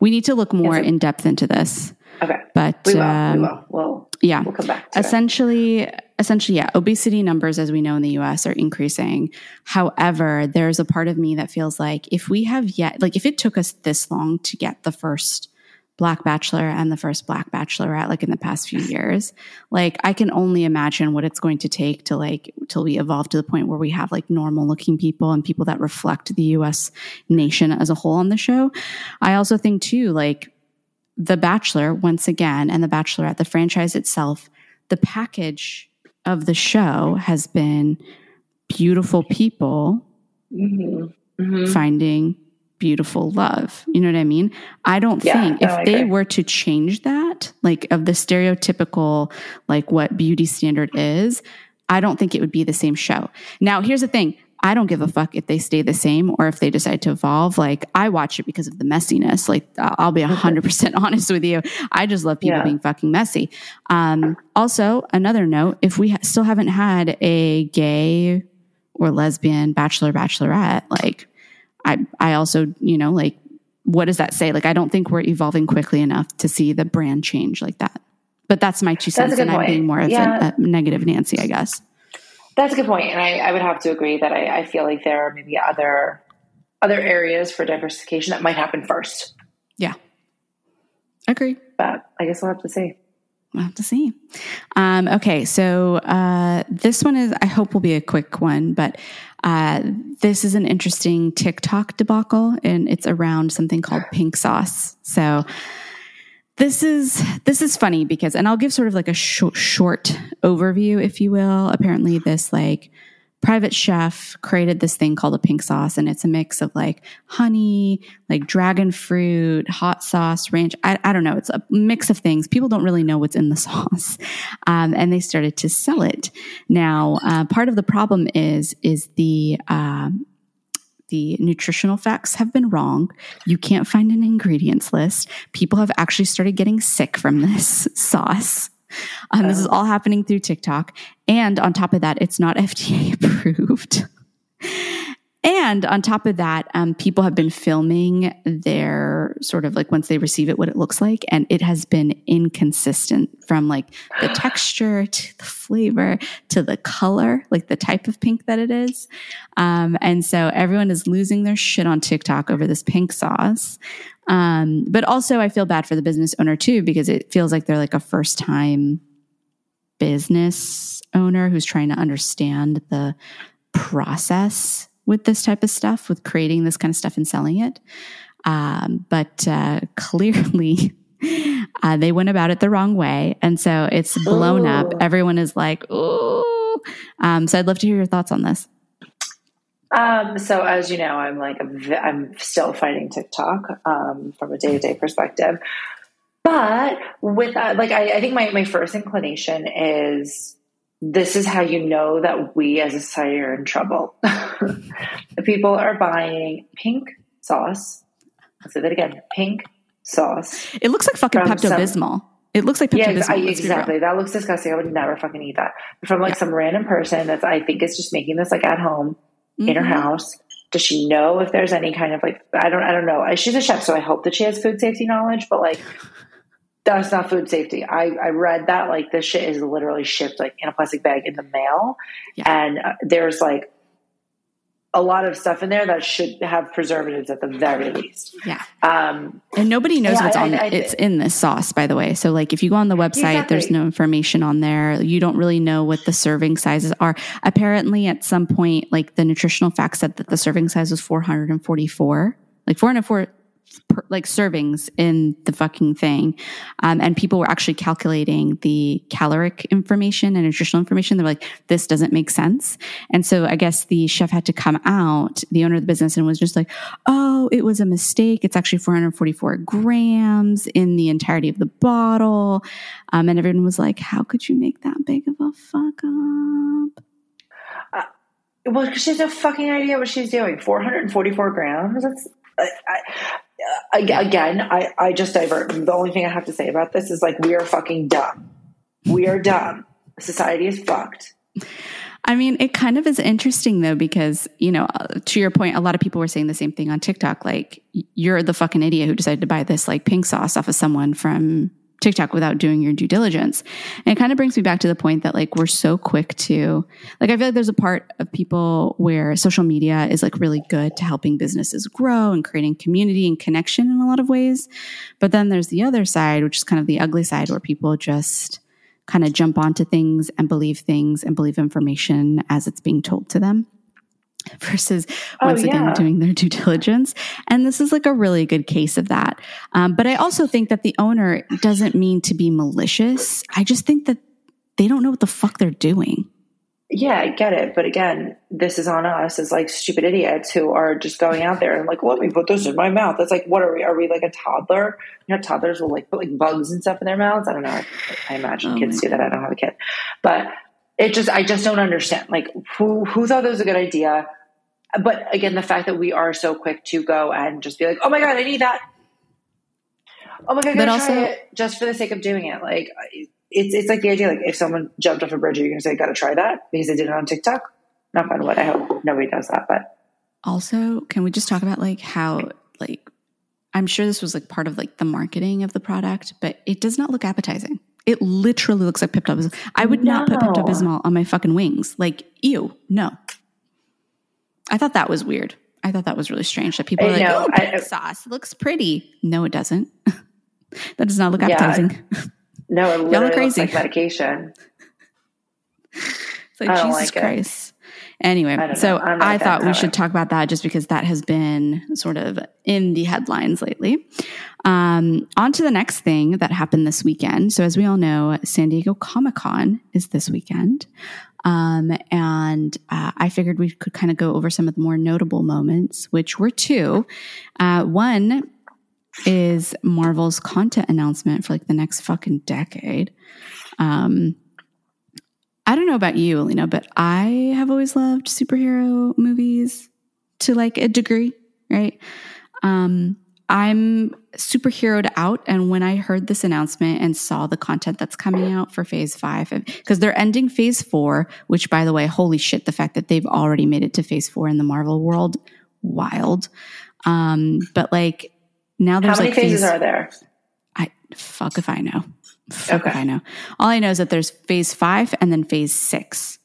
we need to look more in depth into this. Okay, but we will. Um, we will. We'll, yeah, we'll come back. essentially, it. essentially, yeah. Obesity numbers, as we know in the U.S., are increasing. However, there's a part of me that feels like if we have yet, like, if it took us this long to get the first Black Bachelor and the first Black Bachelorette, like in the past few years. Like, I can only imagine what it's going to take to like, till we evolve to the point where we have like normal looking people and people that reflect the US nation as a whole on the show. I also think too, like, The Bachelor, once again, and The Bachelorette, the franchise itself, the package of the show has been beautiful people mm-hmm. Mm-hmm. finding beautiful love. You know what I mean? I don't yeah, think no, if they were to change that, like of the stereotypical, like what beauty standard is, I don't think it would be the same show. Now, here's the thing. I don't give a fuck if they stay the same or if they decide to evolve. Like I watch it because of the messiness. Like I'll be hundred percent honest with you. I just love people yeah. being fucking messy. Um, also, another note: if we ha- still haven't had a gay or lesbian bachelor bachelorette, like I, I also, you know, like, what does that say? Like, I don't think we're evolving quickly enough to see the brand change like that. But that's my two cents, and point. I'm being more of yeah. a, a, negative Nancy, I guess. That's a good point, and I, I would have to agree that I, I feel like there are maybe other other areas for diversification that might happen first. Yeah, agree. But I guess we'll have to see. We'll have to see. Um, okay, so uh, this one is, I hope, will be a quick one, but uh, this is an interesting TikTok debacle, and it's around something called pink sauce. So this is this is funny because, and I'll give sort of like a short, short overview, if you will. Apparently, this like private chef created this thing called a pink sauce and it's a mix of like honey like dragon fruit hot sauce ranch i, I don't know it's a mix of things people don't really know what's in the sauce um, and they started to sell it now uh, part of the problem is is the uh, the nutritional facts have been wrong. You can't find an ingredients list. People have actually started getting sick from this sauce. Um, this is oh. all happening through TikTok. And on top of that, it's not FDA approved. And on top of that, um, people have been filming their sort of like once they receive it, what it looks like. And it has been inconsistent from like the texture to the flavor to the color, like the type of pink that it is. Um, and so everyone is losing their shit on TikTok over this pink sauce. Um, but also, I feel bad for the business owner too, because it feels like they're like a first time business owner who's trying to understand the process with this type of stuff, with creating this kind of stuff and selling it. Um, but uh, clearly, Uh, they went about it the wrong way. And so it's blown Ooh. up. Everyone is like, ooh. Um, so I'd love to hear your thoughts on this. Um, so as you know, I'm like, i I'm still fighting TikTok, um, from a day to day perspective. But with that, like, I, I think my, my first inclination is this is how you know that we as a society are in trouble. People are buying pink sauce. I'll say that again pink sauce. It looks like fucking Pepto Bismol. It looks like Pepto Bismol. Yeah, exactly. That looks disgusting. I would never fucking eat that. From like yeah. some random person that's I think is just making this like at home mm-hmm. in her mm-hmm. house. Does she know if there's any kind of like I don't I don't know. She's a chef, so I hope that she has food safety knowledge. But like that's not food safety. I, I read that like this shit is literally shipped like in a plastic bag in the mail, yeah. and uh, there's like a lot of stuff in there that should have preservatives at the very least. Yeah. Um, and nobody knows yeah, what's on I, I, it's in this sauce, by the way. So like if you go on the website, exactly. there's no information on there. You don't really know what the serving sizes are. Apparently at some point, like the nutritional facts said that the serving size was 444, like 404 per, like servings in the fucking thing. Um, and people were actually calculating the caloric information and nutritional information. They're like, this doesn't make sense. And so I guess the chef had to come out, the owner of the business, and was just like, oh, it was a mistake. It's actually 444 grams in the entirety of the bottle. Um, and everyone was like, how could you make that big of a fuck up? Uh, well, she has no fucking idea what she's doing. 444 grams? That's, again, I, I just divert. The only thing I have to say about this is like, we are fucking dumb. We are dumb. Society is fucked. I mean, it kind of is interesting though, because, you know, to your point, a lot of people were saying the same thing on TikTok. Like, you're the fucking idiot who decided to buy this like pink sauce off of someone from TikTok without doing your due diligence. And it kind of brings me back to the point that like we're so quick to like I feel like there's a part of people where social media is like really good to helping businesses grow and creating community and connection in a lot of ways. But then there's the other side, which is kind of the ugly side where people just kind of jump onto things and believe things and believe information as it's being told to them. versus oh, once yeah. again doing their due diligence. And this is like a really good case of that. Um, but I also think that the owner doesn't mean to be malicious. I just think that they don't know what the fuck they're doing. Yeah, I get it. But again, this is on us as like stupid idiots who are just going out there and like, let me put this in my mouth. That's like, what are we? Are we like a toddler? You know, toddlers will like put like bugs and stuff in their mouths. I don't know. I, I imagine oh kids do that. I don't have a kid, but it just, I just don't understand. Like, who, who thought that was a good idea? But again, the fact that we are so quick to go and just be like, oh my God, I need that. Oh my God, I gotta also, try it just for the sake of doing it. Like, it's, it's like the idea, like if someone jumped off a bridge, are you're going to say, gotta try that because they did it on TikTok. Not fun. What I hope nobody does that, but. Also, can we just talk about like how, like, I'm sure this was like part of like the marketing of the product, but it does not look appetizing. It literally looks like Pepto Bismol. I would no. not put Pepto Bismol on my fucking wings. Like, ew, no. I thought that was weird. I thought that was really strange that people are like, know, oh, I, sauce looks pretty. No, it doesn't. that does not look appetizing. Yeah. No, it literally crazy. looks like medication. it's like Jesus like Christ. It. Anyway, I so I thought we should talk about that just because that has been sort of in the headlines lately. Um, on to the next thing that happened this weekend. So, as we all know, San Diego Comic Con is this weekend. Um, and uh, I figured we could kind of go over some of the more notable moments, which were two. Uh, one is Marvel's content announcement for like the next fucking decade. Um, I don't know about you, Alina, but I have always loved superhero movies to like a degree, right? Um, I'm superheroed out. And when I heard this announcement and saw the content that's coming out for phase five, because they're ending phase four, which by the way, holy shit, the fact that they've already made it to phase four in the Marvel world, wild. Um, but like now there's How many like phases phase, are there? I fuck if I know. Okay. I know. All I know is that there's phase five and then phase six.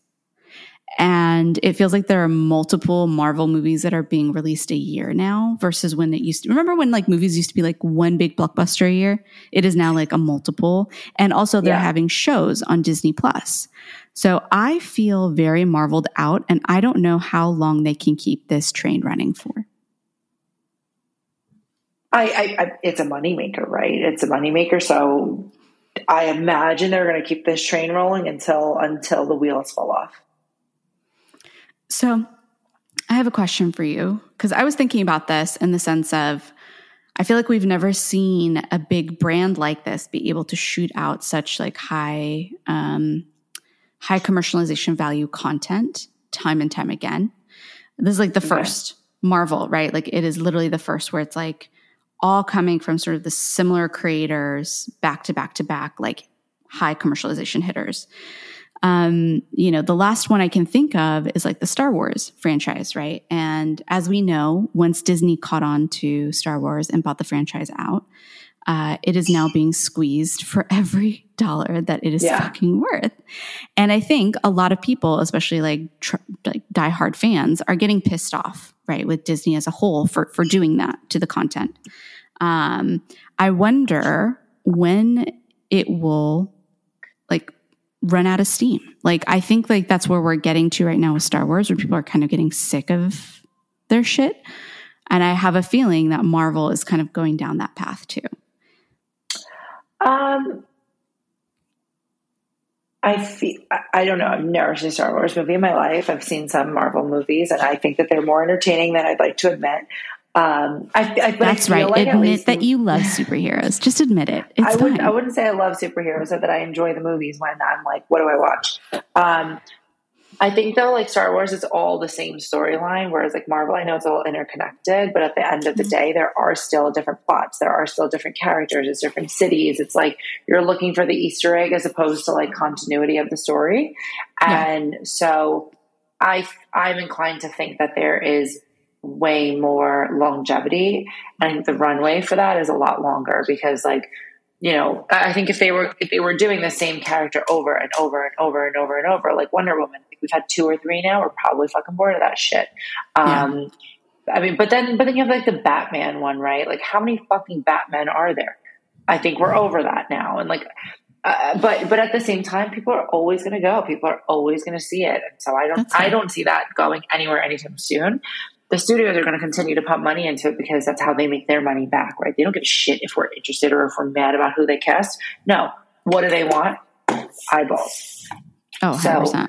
And it feels like there are multiple Marvel movies that are being released a year now versus when it used to. Remember when like movies used to be like one big blockbuster a year? It is now like a multiple. And also they're yeah. having shows on Disney Plus. So I feel very marveled out and I don't know how long they can keep this train running for. I, I, I it's a moneymaker, right? It's a moneymaker. So I imagine they're going to keep this train rolling until until the wheels fall off. So I have a question for you because I was thinking about this in the sense of I feel like we've never seen a big brand like this be able to shoot out such like high um, high commercialization value content time and time again. This is like the okay. first Marvel, right? Like it is literally the first where it's like all coming from sort of the similar creators back to back to back, like high commercialization hitters. Um, you know, the last one I can think of is like the Star Wars franchise, right? And as we know, once Disney caught on to Star Wars and bought the franchise out, uh, it is now being squeezed for every dollar that it is yeah. fucking worth. And I think a lot of people, especially like, tr- like diehard fans, are getting pissed off, right, with Disney as a whole for for doing that to the content. Um, I wonder when it will like run out of steam. Like I think like that's where we're getting to right now with Star Wars, where people are kind of getting sick of their shit. And I have a feeling that Marvel is kind of going down that path too. Um, I feel I don't know. I've never seen a Star Wars movie in my life. I've seen some Marvel movies, and I think that they're more entertaining than I'd like to admit. Um, I, I, That's I right. Like admit that you love superheroes. Just admit it. It's I wouldn't. I wouldn't say I love superheroes, or that I enjoy the movies when I'm like, what do I watch? Um, I think though, like Star Wars, it's all the same storyline, whereas like Marvel, I know it's all interconnected, but at the end of the mm-hmm. day, there are still different plots. There are still different characters. It's different cities. It's like you're looking for the Easter egg as opposed to like continuity of the story. And yeah. so I, I'm inclined to think that there is way more longevity. I think the runway for that is a lot longer because like, you know, I think if they were if they were doing the same character over and over and over and over and over, like Wonder Woman, we've had two or three now, we're probably fucking bored of that shit. Um, yeah. I mean, but then but then you have like the Batman one, right? Like how many fucking Batmen are there? I think we're over that now. And like uh, but but at the same time, people are always going to go. People are always going to see it, and so I don't I don't see that going anywhere anytime soon the studios are going to continue to pump money into it because that's how they make their money back, right? They don't give a shit if we're interested or if we're mad about who they cast. No. What do they want? Eyeballs. Oh, 100%. So,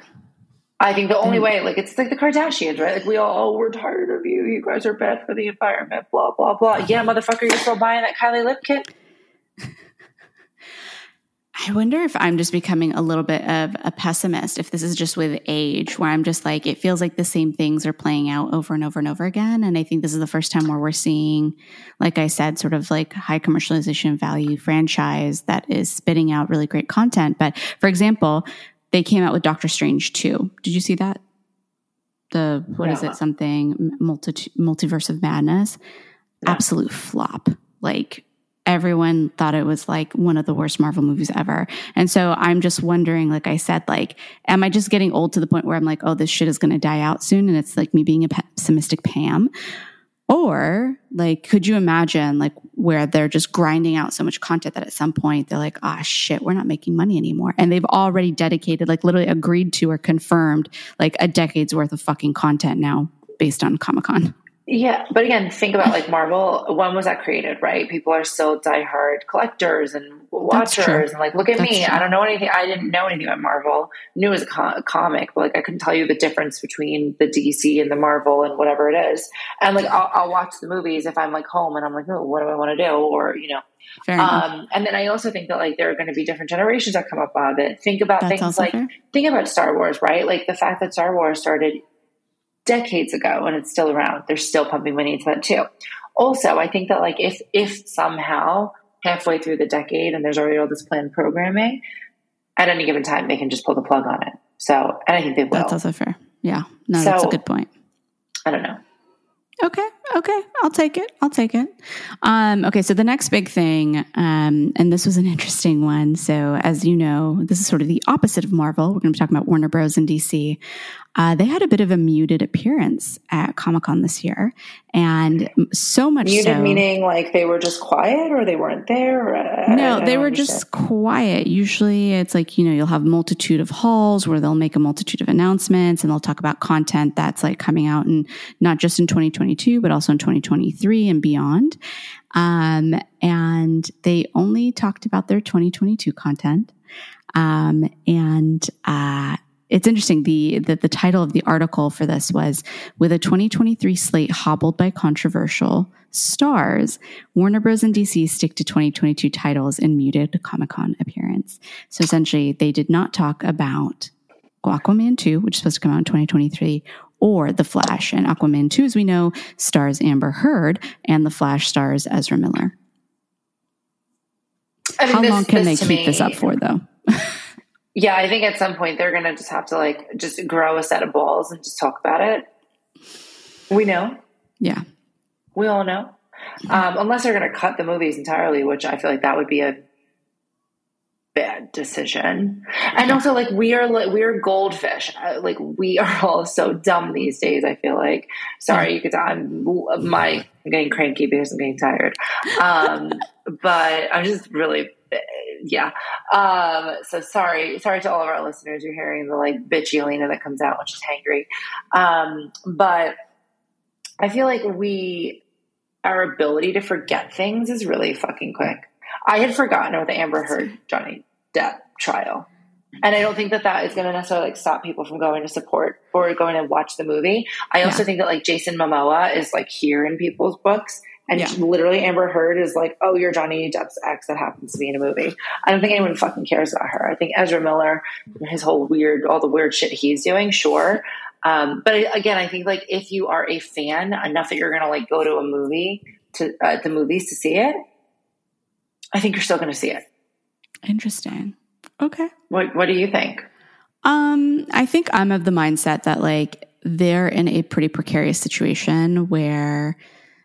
I think the only mm. way, like, it's like the Kardashians, right? Like, we all, oh, we're tired of you. You guys are bad for the environment, blah, blah, blah. Yeah, motherfucker, you're still buying that Kylie lip kit? I wonder if I'm just becoming a little bit of a pessimist, if this is just with age, where I'm just like, it feels like the same things are playing out over and over and over again. And I think this is the first time where we're seeing, like I said, sort of like high commercialization value franchise that is spitting out really great content. But for example, they came out with Doctor Strange 2. Did you see that? The, what yeah. is it? Something multi, multiverse of madness. Yeah. Absolute flop. Like, everyone thought it was like one of the worst Marvel movies ever. And so I'm just wondering, like I said, like, am I just getting old to the point where I'm like, oh, this shit is going to die out soon? And it's like me being a pessimistic Pam. Or like, could you imagine like where they're just grinding out so much content that at some point they're like, ah, oh, shit, we're not making money anymore. And they've already dedicated, like literally agreed to or confirmed like a decade's worth of fucking content now based on Comic Con. Yeah, but again, think about like Marvel. When was that created? Right? People are still diehard collectors and watchers, and like, look at That's me. True. I don't know anything. I didn't know anything about Marvel. Knew as a, co- a, comic, but like I couldn't tell you the difference between the DC and the Marvel and whatever it is. And like, I'll, I'll watch the movies if I'm like home and I'm like, oh, what do I want to do? Or you know. Um, and then I also think that like there are going to be different generations that come up out of it. Think about That's things like fair. think about Star Wars, right? Like the fact that Star Wars started decades ago and it's still around. They're still pumping money into that too. Also, I think that like if if somehow halfway through the decade and there's already all this planned programming, at any given time they can just pull the plug on it. So, and I think they will. That's also fair. Yeah. No, so, that's a good point. I don't know. Okay. Okay. I'll take it. I'll take it. Um, okay. So the next big thing, um, and this was an interesting one. So as you know, this is sort of the opposite of Marvel. We're going to be talking about Warner Bros. and DC. Uh, they had a bit of a muted appearance at Comic Con this year, and so much muted so, meaning like they were just quiet or they weren't there. No, they were understand. just quiet. Usually, it's like you know you'll have multitude of halls where they'll make a multitude of announcements and they'll talk about content that's like coming out and not just in 2022 but also in 2023 and beyond. Um, and they only talked about their 2022 content. Um, and uh, it's interesting. The, the the title of the article for this was "With a 2023 slate hobbled by controversial stars, Warner Bros. and DC stick to 2022 titles and muted Comic Con appearance." So essentially, they did not talk about Aquaman 2, which is supposed to come out in 2023, or The Flash. And Aquaman 2, as we know, stars Amber Heard, and The Flash stars Ezra Miller. I mean, How this, long can they keep me, this up for, though? Yeah, I think at some point they're going to just have to like just grow a set of balls and just talk about it. We know. Yeah. We all know. Um, unless they're going to cut the movies entirely, which I feel like that would be a bad decision. And also, like we are, like we are goldfish. Uh, like we are all so dumb these days. I feel like. Sorry, you could. I'm my I'm getting cranky because I'm getting tired. Um, but I'm just really yeah. Um, so sorry, sorry to all of our listeners. You're hearing the like bitchy Elena that comes out when she's hangry. Um, but I feel like we, our ability to forget things is really fucking quick. I had forgotten about the Amber Heard Johnny Depp trial. And I don't think that that is going to necessarily like stop people from going to support or going to watch the movie. I also yeah. think that like Jason Momoa is like here in people's books and yeah. literally, Amber Heard is like, "Oh, you're Johnny Depp's ex that happens to be in a movie." I don't think anyone fucking cares about her. I think Ezra Miller, his whole weird, all the weird shit he's doing, sure. Um, but again, I think like if you are a fan enough that you're gonna like go to a movie to uh, the movies to see it, I think you're still gonna see it. Interesting. Okay. What What do you think? Um, I think I'm of the mindset that like they're in a pretty precarious situation where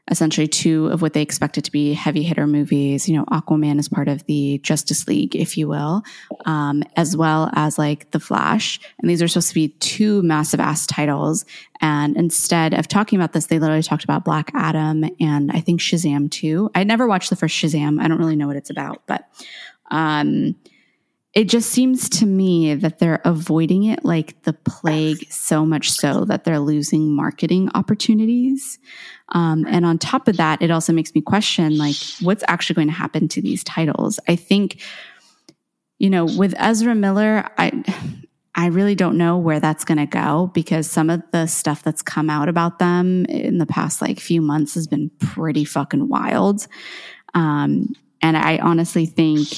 essentially two of what they expected to be heavy hitter movies. You know, Aquaman is part of the Justice League, if you will, um, as well as like The Flash. And these are supposed to be two massive ass titles. And instead of talking about this, they literally talked about Black Adam and I think Shazam too. I never watched the first Shazam. I don't really know what it's about, but, um, it just seems to me that they're avoiding it like the plague so much so that they're losing marketing opportunities. Um, and on top of that, it also makes me question like what's actually going to happen to these titles. I think, you know, with Ezra Miller, I I really don't know where that's going to go because some of the stuff that's come out about them in the past like few months has been pretty fucking wild. Um, and I honestly think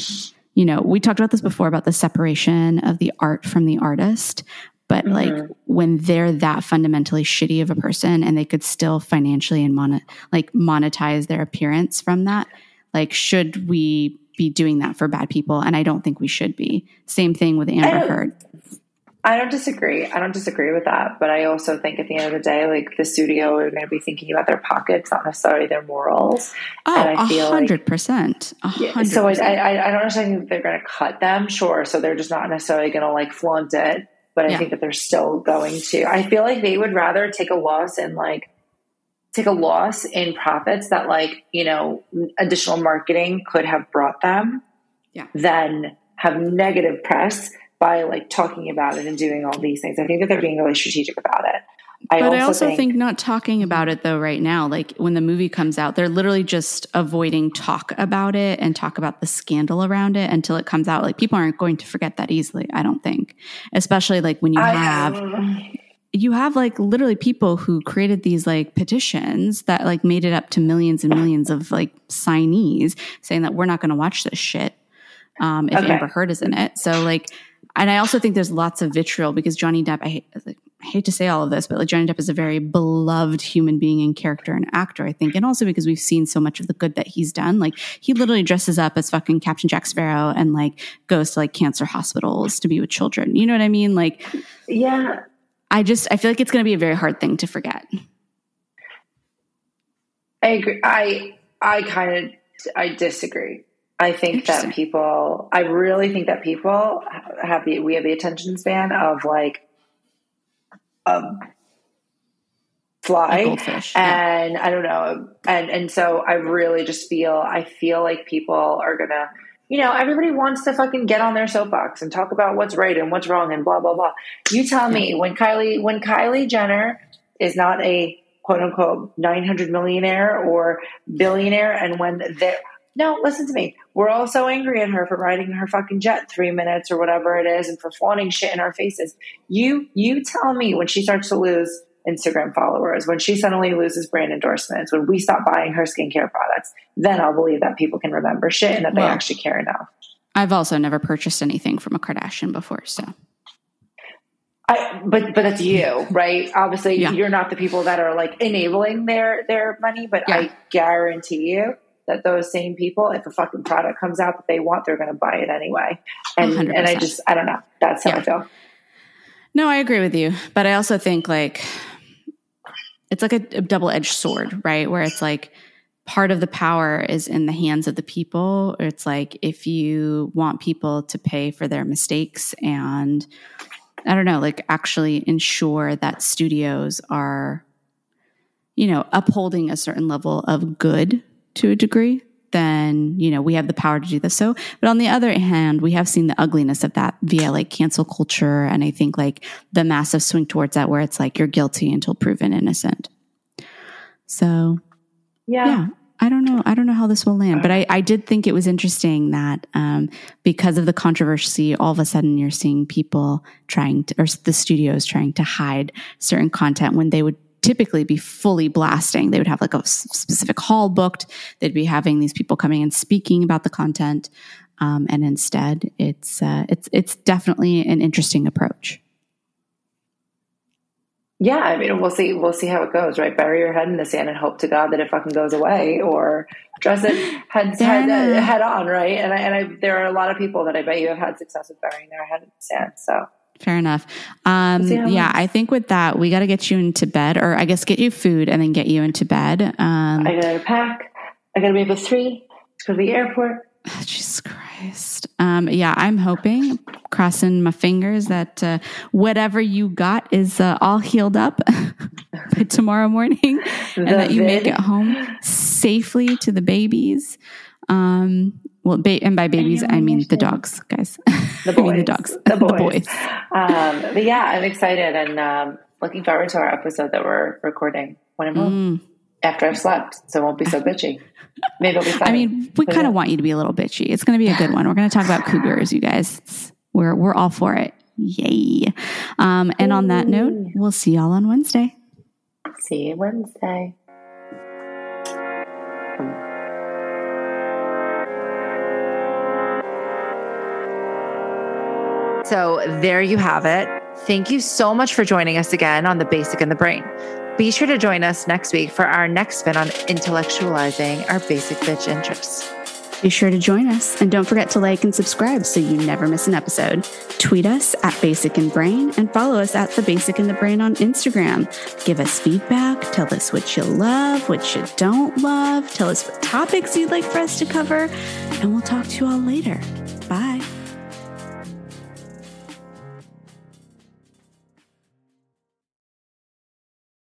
you know, we talked about this before about the separation of the art from the artist. But mm-hmm. like when they're that fundamentally shitty of a person and they could still financially and mon- like monetize their appearance from that, like should we be doing that for bad people? And I don't think we should be. Same thing with Amber Heard. I don't disagree. I don't disagree with that. But I also think at the end of the day, like the studio are going to be thinking about their pockets, not necessarily their morals. Oh, and I feel 100%. Like, 100%. So I, I, I don't necessarily think they're going to cut them, sure. So they're just not necessarily going to like flaunt it. But I yeah. think that they're still going to. I feel like they would rather take a loss and like take a loss in profits that like, you know, additional marketing could have brought them yeah. than have negative press by like talking about it and doing all these things. I think that they're being really strategic about it. I but also I also think, think, not talking about it though right now, like when the movie comes out, they're literally just avoiding talk about it and talk about the scandal around it until it comes out. Like people aren't going to forget that easily, I don't think. Especially like when you I, have um, you have like literally people who created these like petitions that like made it up to millions and millions of like signees saying that we're not going to watch this shit um, if okay. Amber Heard is in it. So like and I also think there's lots of vitriol because Johnny Depp, I hate, I hate, to say all of this, but like Johnny Depp is a very beloved human being and character and actor, I think. And also because we've seen so much of the good that he's done. Like he literally dresses up as fucking Captain Jack Sparrow and like goes to like cancer hospitals to be with children. You know what I mean? Like, yeah. I just, I feel like it's going to be a very hard thing to forget. I agree. I, I kind of, I disagree. I think that people, I really think that people have the, we have the attention span of like a fly goldfish, and yeah. I don't know, and and so I really just feel I feel like people are gonna. You know, everybody wants to fucking get on their soapbox and talk about what's right and what's wrong and blah blah blah. You tell me when Kylie when Kylie Jenner is not a quote unquote 900 millionaire or billionaire and when they no, listen to me. We're all so angry at her for riding her fucking jet three minutes or whatever it is and for flaunting shit in our faces. You you tell me when she starts to lose Instagram followers, when she suddenly loses brand endorsements, when we stop buying her skincare products, then I'll believe that people can remember shit and that well, they actually care enough. I've also never purchased anything from a Kardashian before, so. I, but but that's you, right? Obviously, yeah. you're not the people that are like enabling their their money, but yeah. I guarantee you that those same people, if a fucking product comes out that they want, they're going to buy it anyway. And 100%. and I just I don't know. That's how yeah. I feel. No, I agree with you, but I also think like it's like a, a double edged sword, right? Where it's like part of the power is in the hands of the people. It's like if you want people to pay for their mistakes and I don't know, like actually ensure that studios are, you know, upholding a certain level of good to a degree, then, you know, we have the power to do this. So, but on the other hand, we have seen the ugliness of that via like cancel culture. And I think like the massive swing towards that where it's like you're guilty until proven innocent. So, yeah. yeah. I don't know. I don't know how this will land, but I, I did think it was interesting that um, because of the controversy, all of a sudden you're seeing people trying to, or the studios trying to hide certain content when they would typically be fully blasting. They would have like a specific hall booked. They'd be having these people coming and speaking about the content, um, and instead, it's uh, it's it's definitely an interesting approach. Yeah, I mean, we'll see. We'll see how it goes. Right, bury your head in the sand and hope to God that it fucking goes away, or dress it head head, head on. Right, and I, and I, there are a lot of people that I bet you have had success with burying their head in the sand. So fair enough. Um, yeah, I think with that, we got to get you into bed, or I guess get you food and then get you into bed. Um, I gotta pack. I gotta be up at three. Let's go to the airport. Oh, Jesus Christ. Um, yeah, I'm hoping, crossing my fingers, that uh, whatever you got is uh, all healed up by tomorrow morning and that you make it home safely to the babies. Um, well, ba- and by babies, I mean the dogs, guys. The boys. the dogs. The boys. the boys. Um, but yeah, I'm excited and um, looking forward to our episode that we're recording when I'm home. Mm. After I've slept, so it won't be so bitchy. Maybe it'll be fun. I mean, we kind of want you to be a little bitchy. It's going to be a good one. We're going to talk about cougars, you guys. It's, we're we're all for it. Yay! Um, and on that note, we'll see y'all on Wednesday. See you Wednesday. So there you have it. Thank you so much for joining us again on The Basic and the Brain. Be sure to join us next week for our next spin on intellectualizing our basic bitch interests. Be sure to join us and don't forget to like and subscribe so you never miss an episode. Tweet us at Basic and Brain and follow us at The Basic and the Brain on Instagram. Give us feedback. Tell us what you love, what you don't love. Tell us what topics you'd like for us to cover. And we'll talk to you all later.